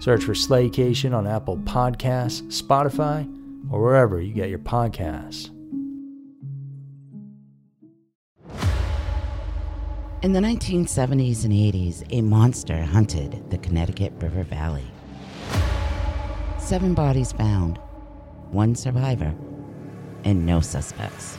Search for Slaycation on Apple Podcasts, Spotify, or wherever you get your podcasts. In the 1970s and 80s, a monster hunted the Connecticut River Valley. Seven bodies found, one survivor, and no suspects.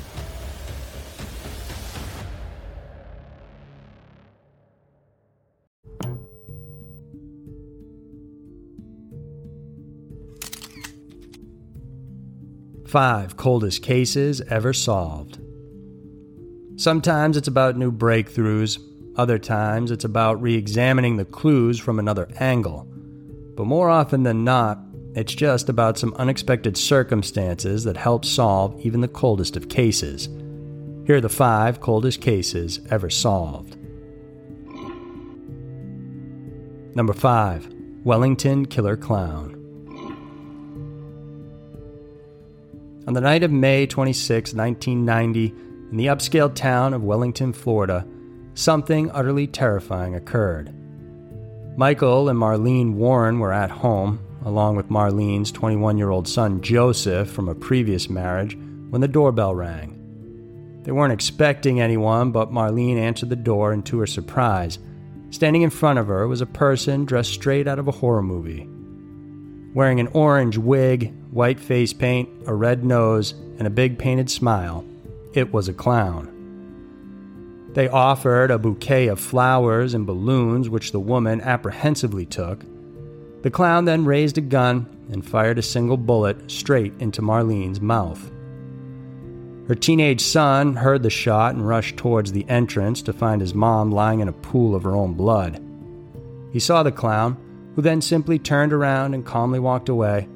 Five coldest cases ever solved. Sometimes it's about new breakthroughs, other times it's about re examining the clues from another angle. But more often than not, it's just about some unexpected circumstances that help solve even the coldest of cases. Here are the five coldest cases ever solved. Number 5 Wellington Killer Clown. On the night of May 26, 1990, in the upscale town of Wellington, Florida, something utterly terrifying occurred. Michael and Marlene Warren were at home, along with Marlene's 21 year old son Joseph from a previous marriage, when the doorbell rang. They weren't expecting anyone, but Marlene answered the door, and to her surprise, standing in front of her was a person dressed straight out of a horror movie. Wearing an orange wig, white face paint, a red nose, and a big painted smile, it was a clown. They offered a bouquet of flowers and balloons, which the woman apprehensively took. The clown then raised a gun and fired a single bullet straight into Marlene's mouth. Her teenage son heard the shot and rushed towards the entrance to find his mom lying in a pool of her own blood. He saw the clown, who then simply turned around and calmly walked away,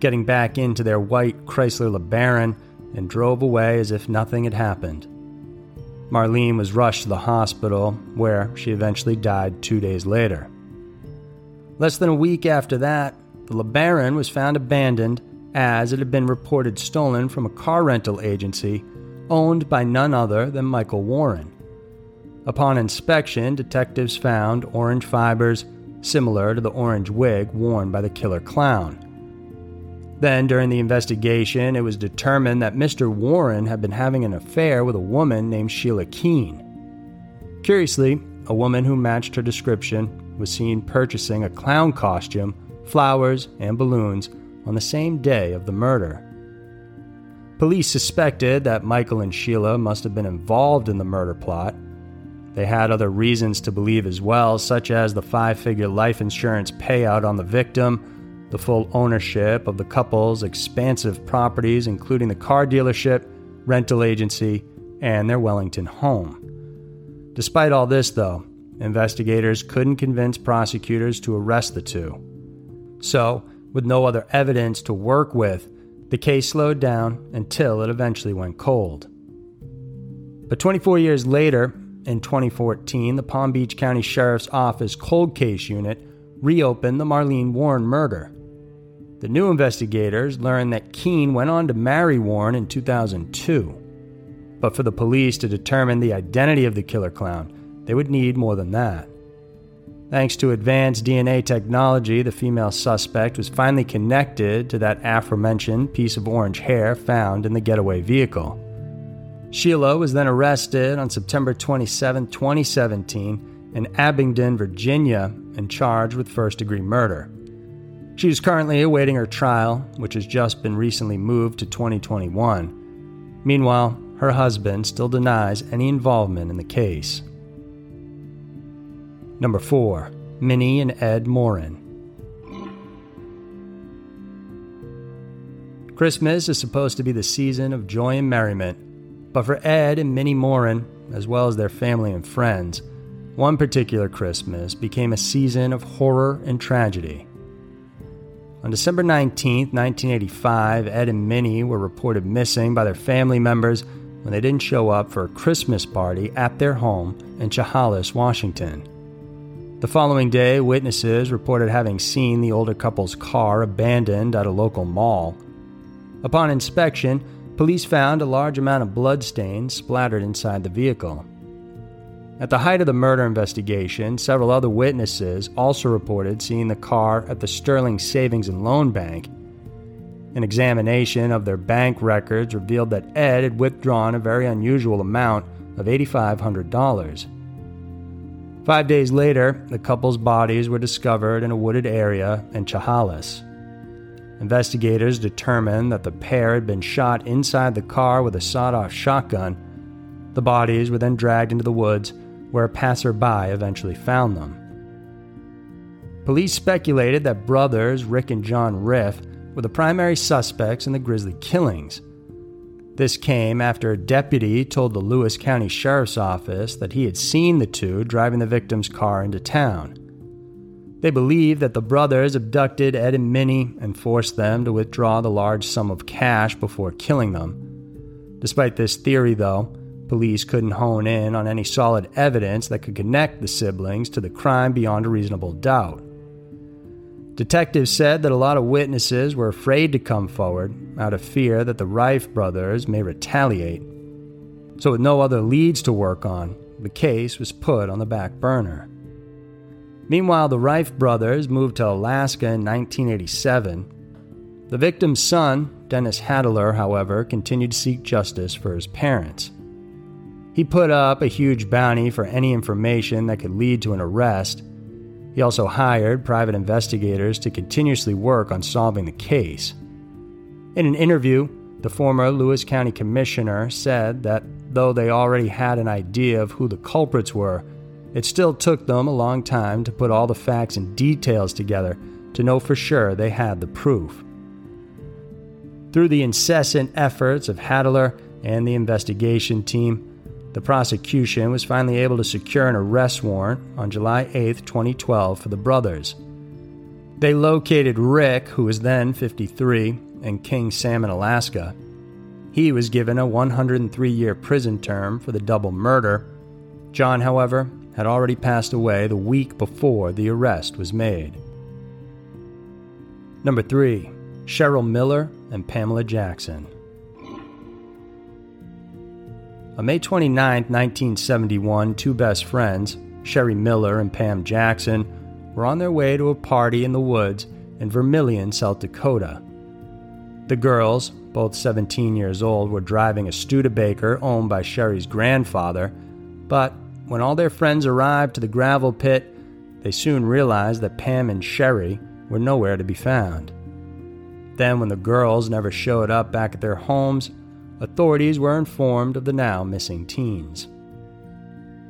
getting back into their white Chrysler LeBaron and drove away as if nothing had happened. Marlene was rushed to the hospital, where she eventually died two days later. Less than a week after that, the LeBaron was found abandoned as it had been reported stolen from a car rental agency owned by none other than Michael Warren. Upon inspection, detectives found orange fibers similar to the orange wig worn by the killer clown. Then, during the investigation, it was determined that Mr. Warren had been having an affair with a woman named Sheila Keene. Curiously, a woman who matched her description was seen purchasing a clown costume, flowers, and balloons on the same day of the murder. Police suspected that Michael and Sheila must have been involved in the murder plot. They had other reasons to believe as well, such as the five figure life insurance payout on the victim, the full ownership of the couple's expansive properties, including the car dealership, rental agency, and their Wellington home. Despite all this, though, investigators couldn't convince prosecutors to arrest the two. So, with no other evidence to work with, the case slowed down until it eventually went cold. But 24 years later, in 2014, the Palm Beach County Sheriff's Office Cold Case Unit reopened the Marlene Warren murder. The new investigators learned that Keene went on to marry Warren in 2002. But for the police to determine the identity of the killer clown, they would need more than that. Thanks to advanced DNA technology, the female suspect was finally connected to that aforementioned piece of orange hair found in the getaway vehicle. Sheila was then arrested on September 27, 2017, in Abingdon, Virginia, and charged with first degree murder. She is currently awaiting her trial, which has just been recently moved to 2021. Meanwhile, her husband still denies any involvement in the case. Number 4. Minnie and Ed Maurin. Christmas is supposed to be the season of joy and merriment, but for Ed and Minnie Maurin, as well as their family and friends, one particular Christmas became a season of horror and tragedy. On December 19, 1985, Ed and Minnie were reported missing by their family members when they didn't show up for a Christmas party at their home in Chehalis, Washington. The following day, witnesses reported having seen the older couple's car abandoned at a local mall. Upon inspection, police found a large amount of bloodstains splattered inside the vehicle. At the height of the murder investigation, several other witnesses also reported seeing the car at the Sterling Savings and Loan Bank. An examination of their bank records revealed that Ed had withdrawn a very unusual amount of $8,500. Five days later, the couple's bodies were discovered in a wooded area in Chehalis. Investigators determined that the pair had been shot inside the car with a sawed off shotgun. The bodies were then dragged into the woods, where a passerby eventually found them. Police speculated that brothers Rick and John Riffe were the primary suspects in the grisly killings. This came after a deputy told the Lewis County Sheriff's Office that he had seen the two driving the victim's car into town. They believed that the brothers abducted Ed and Minnie and forced them to withdraw the large sum of cash before killing them. Despite this theory, though, police couldn't hone in on any solid evidence that could connect the siblings to the crime beyond a reasonable doubt. Detectives said that a lot of witnesses were afraid to come forward out of fear that the Rife brothers may retaliate. So, with no other leads to work on, the case was put on the back burner. Meanwhile, the Rife brothers moved to Alaska in 1987. The victim's son, Dennis Hadler, however, continued to seek justice for his parents. He put up a huge bounty for any information that could lead to an arrest he also hired private investigators to continuously work on solving the case. In an interview, the former Lewis County Commissioner said that though they already had an idea of who the culprits were, it still took them a long time to put all the facts and details together to know for sure they had the proof. Through the incessant efforts of Hadler and the investigation team, the prosecution was finally able to secure an arrest warrant on July 8, 2012, for the brothers. They located Rick, who was then 53, in King Salmon, Alaska. He was given a 103 year prison term for the double murder. John, however, had already passed away the week before the arrest was made. Number 3. Cheryl Miller and Pamela Jackson. On May 29, 1971, two best friends, Sherry Miller and Pam Jackson, were on their way to a party in the woods in Vermillion, South Dakota. The girls, both 17 years old, were driving a Studebaker owned by Sherry's grandfather, but when all their friends arrived to the gravel pit, they soon realized that Pam and Sherry were nowhere to be found. Then, when the girls never showed up back at their homes, authorities were informed of the now missing teens.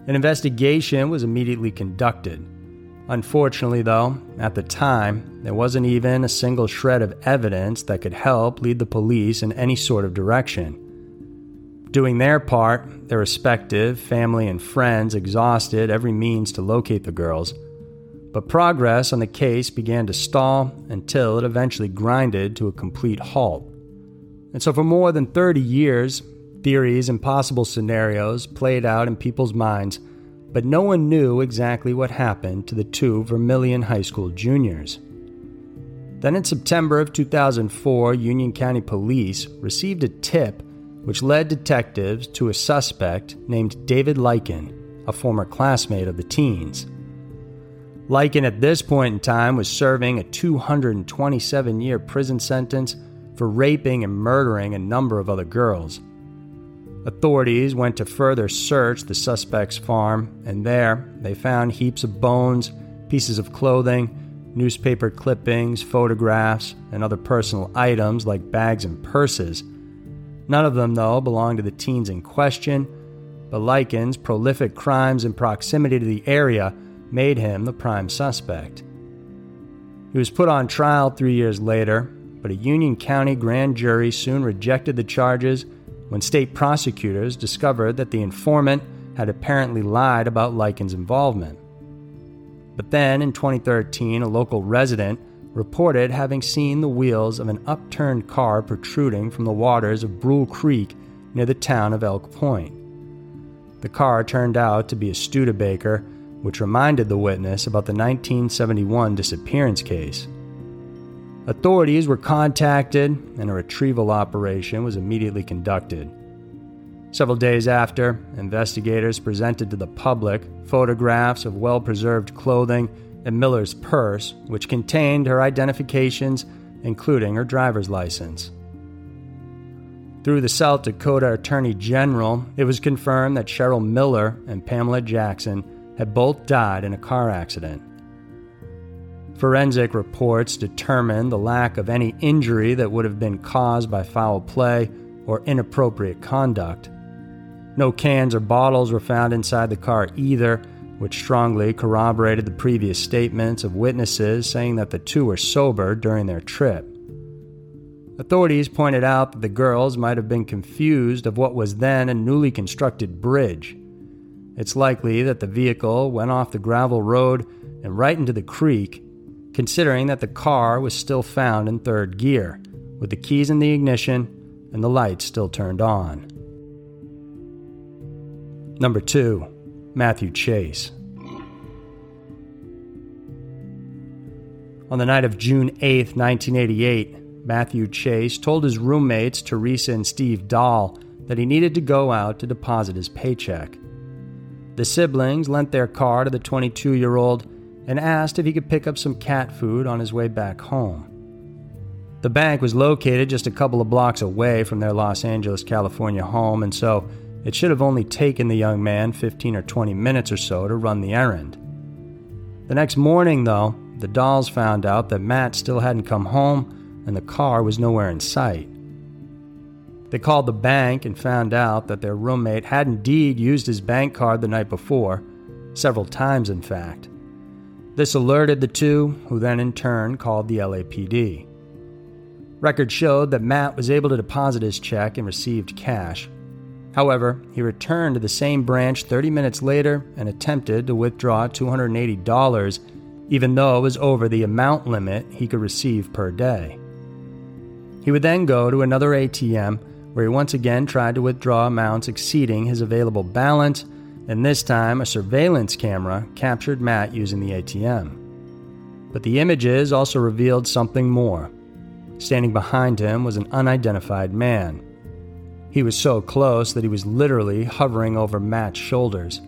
An investigation was immediately conducted. Unfortunately, though, at the time, there wasn't even a single shred of evidence that could help lead the police in any sort of direction. Doing their part, their respective family and friends exhausted every means to locate the girls. But progress on the case began to stall until it eventually grinded to a complete halt. And so, for more than 30 years, theories and possible scenarios played out in people's minds, but no one knew exactly what happened to the two Vermillion High School juniors. Then, in September of 2004, Union County Police received a tip which led detectives to a suspect named David Lykken, a former classmate of the teens. Lykken, at this point in time, was serving a 227 year prison sentence for raping and murdering a number of other girls. Authorities went to further search the suspect's farm, and there they found heaps of bones, pieces of clothing, newspaper clippings, photographs, and other personal items like bags and purses. None of them, though, belonged to the teens in question, but Lykken's prolific crimes in proximity to the area made him the prime suspect. He was put on trial three years later, but a Union County grand jury soon rejected the charges when state prosecutors discovered that the informant had apparently lied about Lykken's involvement. But then, in 2013, a local resident reported having seen the wheels of an upturned car protruding from the waters of Brule Creek near the town of Elk Point. The car turned out to be a Studebaker, which reminded the witness about the 1971 disappearance case. Authorities were contacted, and a retrieval operation was immediately conducted. Several days after, investigators presented to the public photographs of well preserved clothing and Miller's purse, which contained her identifications, including her driver's license. Through the South Dakota Attorney General, it was confirmed that Cheryl Miller and Pamela Jackson had both died in a car accident. Forensic reports determined the lack of any injury that would have been caused by foul play or inappropriate conduct. No cans or bottles were found inside the car either, which strongly corroborated the previous statements of witnesses saying that the two were sober during their trip. Authorities pointed out that the girls might have been confused of what was then a newly constructed bridge. It's likely that the vehicle went off the gravel road and right into the creek, considering that the car was still found in third gear, with the keys in the ignition and the lights still turned on. Number 2. Matthew Chase. On the night of June 8, 1988, Matthew Chase told his roommates Teresa and Steve Dahl that he needed to go out to deposit his paycheck. The siblings lent their car to the 22 year old and asked if he could pick up some cat food on his way back home. The bank was located just a couple of blocks away from their Los Angeles, California home, and so it should have only taken the young man 15 or 20 minutes or so to run the errand. The next morning, though, the Dahls found out that Matt still hadn't come home and the car was nowhere in sight. They called the bank and found out that their roommate had indeed used his bank card the night before, several times in fact. This alerted the two, who then in turn called the LAPD. Records showed that Matt was able to deposit his check and received cash, However, he returned to the same branch 30 minutes later and attempted to withdraw $280, even though it was over the amount limit he could receive per day. He would then go to another ATM where he once again tried to withdraw amounts exceeding his available balance, and this time a surveillance camera captured Matt using the ATM. But the images also revealed something more. Standing behind him was an unidentified man. He was so close that he was literally hovering over Matt's shoulders.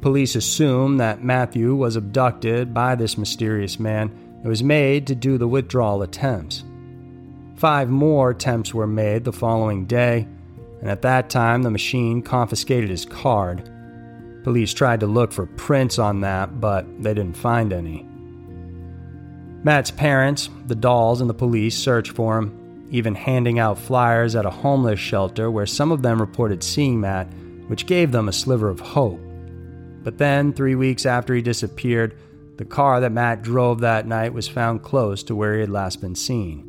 Police assume that Matthew was abducted by this mysterious man and was made to do the withdrawal attempts. Five more attempts were made the following day, and at that time the machine confiscated his card. Police tried to look for prints on that, but they didn't find any. Matt's parents, the Dahls, and the police searched for him, even handing out flyers at a homeless shelter where some of them reported seeing Matt, which gave them a sliver of hope. But then, three weeks after he disappeared, the car that Matt drove that night was found close to where he had last been seen.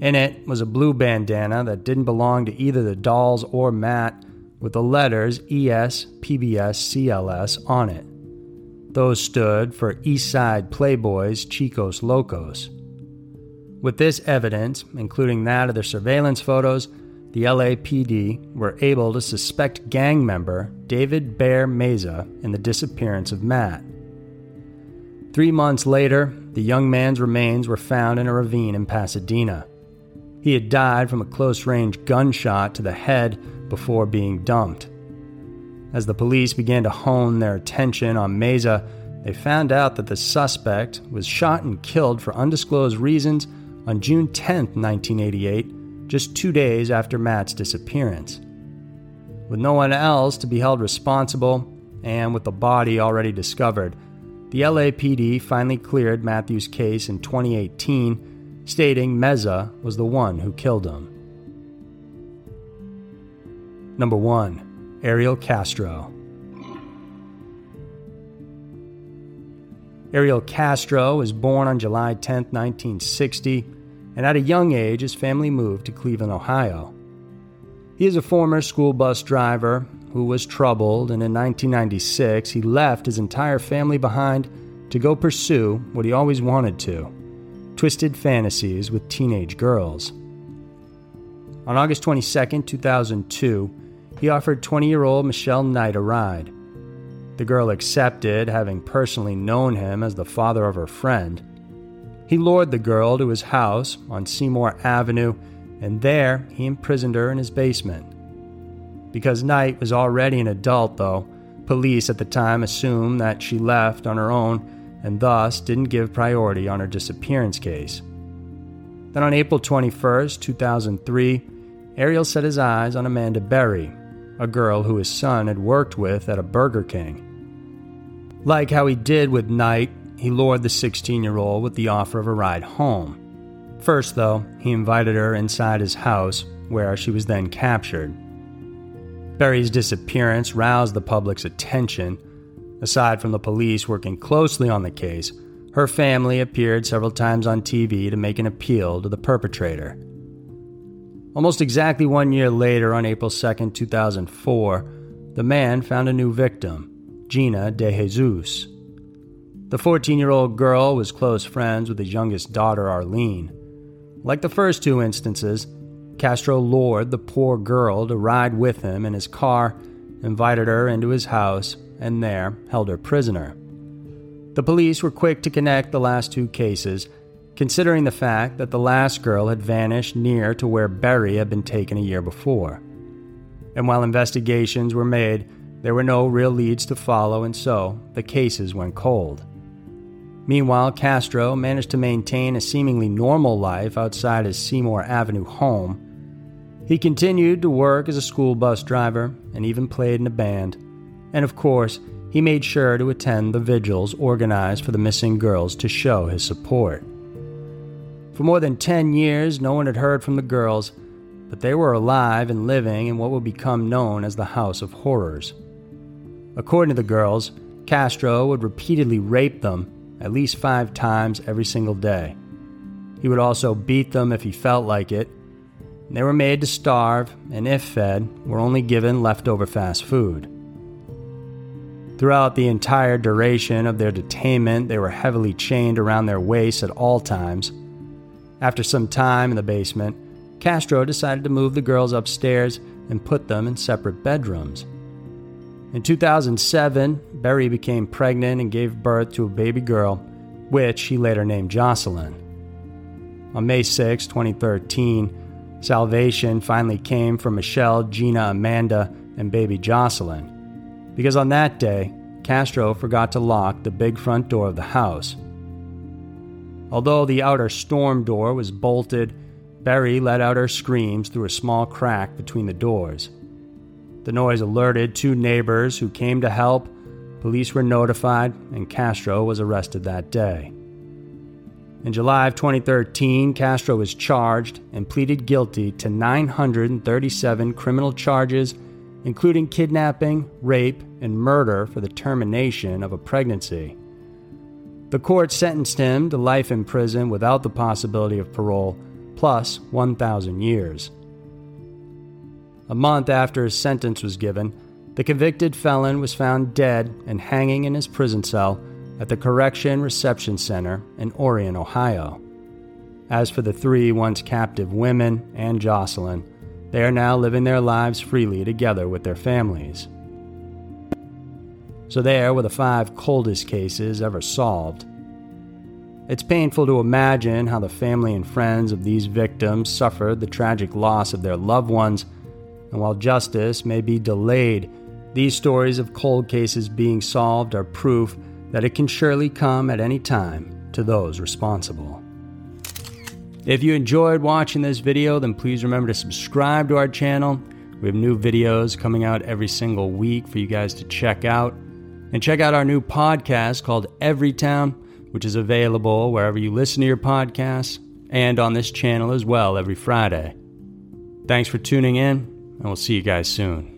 In it was a blue bandana that didn't belong to either the Dahls or Matt, with the letters ES, PBS, CLS on it. Those stood for Eastside Playboys Chicos Locos. With this evidence, including that of the surveillance photos, the LAPD were able to suspect gang member David Bear Meza in the disappearance of Matt. Three months later, the young man's remains were found in a ravine in Pasadena. He had died from a close range gunshot to the head before being dumped. As the police began to hone their attention on Meza, they found out that the suspect was shot and killed for undisclosed reasons on June 10, 1988, just two days after Matt's disappearance. With no one else to be held responsible, and with the body already discovered, the LAPD finally cleared Matthew's case in 2018, stating Meza was the one who killed him. Number 1. Ariel Castro. Ariel Castro was born on July 10, 1960, and at a young age, his family moved to Cleveland, Ohio. He is a former school bus driver who was troubled, and in 1996, he left his entire family behind to go pursue what he always wanted to twisted fantasies with teenage girls. On August 22, 2002, he offered 20 year old Michelle Knight a ride. The girl accepted, having personally known him as the father of her friend. He lured the girl to his house on Seymour Avenue, and there he imprisoned her in his basement. Because Knight was already an adult, though, police at the time assumed that she left on her own and thus didn't give priority on her disappearance case. Then on April 21, 2003, Ariel set his eyes on Amanda Berry, a girl who his son had worked with at a Burger King. Like how he did with Knight, he lured the 16 year old with the offer of a ride home. First, though, he invited her inside his house, where she was then captured. Berry's disappearance roused the public's attention. Aside from the police working closely on the case, her family appeared several times on TV to make an appeal to the perpetrator. Almost exactly one year later, on April 2, 2004, the man found a new victim, Gina De Jesus. The 14 year old girl was close friends with his youngest daughter, Arlene. Like the first two instances, Castro lured the poor girl to ride with him in his car, invited her into his house, and there held her prisoner. The police were quick to connect the last two cases, considering the fact that the last girl had vanished near to where Berry had been taken a year before. And while investigations were made, there were no real leads to follow, and so the cases went cold. Meanwhile, Castro managed to maintain a seemingly normal life outside his Seymour Avenue home he continued to work as a school bus driver and even played in a band. And of course, he made sure to attend the vigils organized for the missing girls to show his support. For more than 10 years, no one had heard from the girls, but they were alive and living in what would become known as the House of Horrors. According to the girls, Castro would repeatedly rape them at least five times every single day. He would also beat them if he felt like it they were made to starve, and if fed, were only given leftover fast food. Throughout the entire duration of their detainment, they were heavily chained around their waists at all times. After some time in the basement, Castro decided to move the girls upstairs and put them in separate bedrooms. In 2007, Berry became pregnant and gave birth to a baby girl, which he later named Jocelyn. On May 6, 2013, Salvation finally came for Michelle, Gina, Amanda, and baby Jocelyn. Because on that day, Castro forgot to lock the big front door of the house. Although the outer storm door was bolted, Berry let out her screams through a small crack between the doors. The noise alerted two neighbors who came to help. Police were notified, and Castro was arrested that day. In July of 2013, Castro was charged and pleaded guilty to 937 criminal charges, including kidnapping, rape, and murder for the termination of a pregnancy. The court sentenced him to life in prison without the possibility of parole, plus 1,000 years. A month after his sentence was given, the convicted felon was found dead and hanging in his prison cell at the Correction Reception Center in Orient, Ohio. As for the three once captive women and Jocelyn, they are now living their lives freely together with their families. So, there were the five coldest cases ever solved. It's painful to imagine how the family and friends of these victims suffered the tragic loss of their loved ones, and while justice may be delayed, these stories of cold cases being solved are proof that it can surely come at any time to those responsible. If you enjoyed watching this video, then please remember to subscribe to our channel. We have new videos coming out every single week for you guys to check out. And check out our new podcast called Everytown, which is available wherever you listen to your podcasts and on this channel as well every Friday. Thanks for tuning in, and we'll see you guys soon.